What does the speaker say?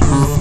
you.